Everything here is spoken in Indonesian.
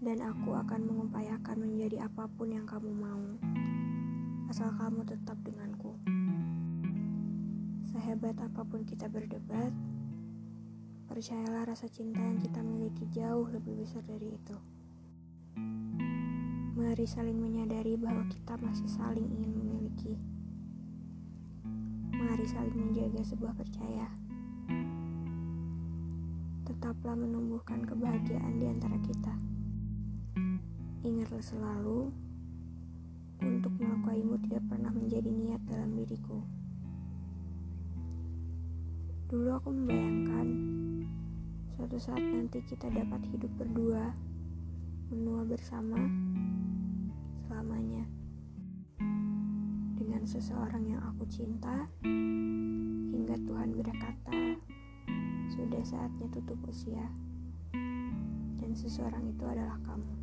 dan aku akan mengupayakan menjadi apa pun yang kamu mau, asal kamu tetap denganku. Sehebat apa pun kita berdebat, percayalah rasa cinta yang kita miliki jauh lebih besar dari itu. Mari saling menyadari bahwa kita masih saling ingin memiliki. Mari saling menjaga sebuah percaya. Tetaplah menumbuhkan kebahagiaan di antara kita. Ingatlah selalu, untuk melukaimu tidak pernah menjadi niat dalam diriku. Dulu aku membayangkan, suatu saat nanti kita dapat hidup berdua, menua bersama, selamanya. Dengan seseorang yang aku cinta, hingga Tuhan berkata, sudah saatnya tutup usia. Dan seseorang itu adalah kamu.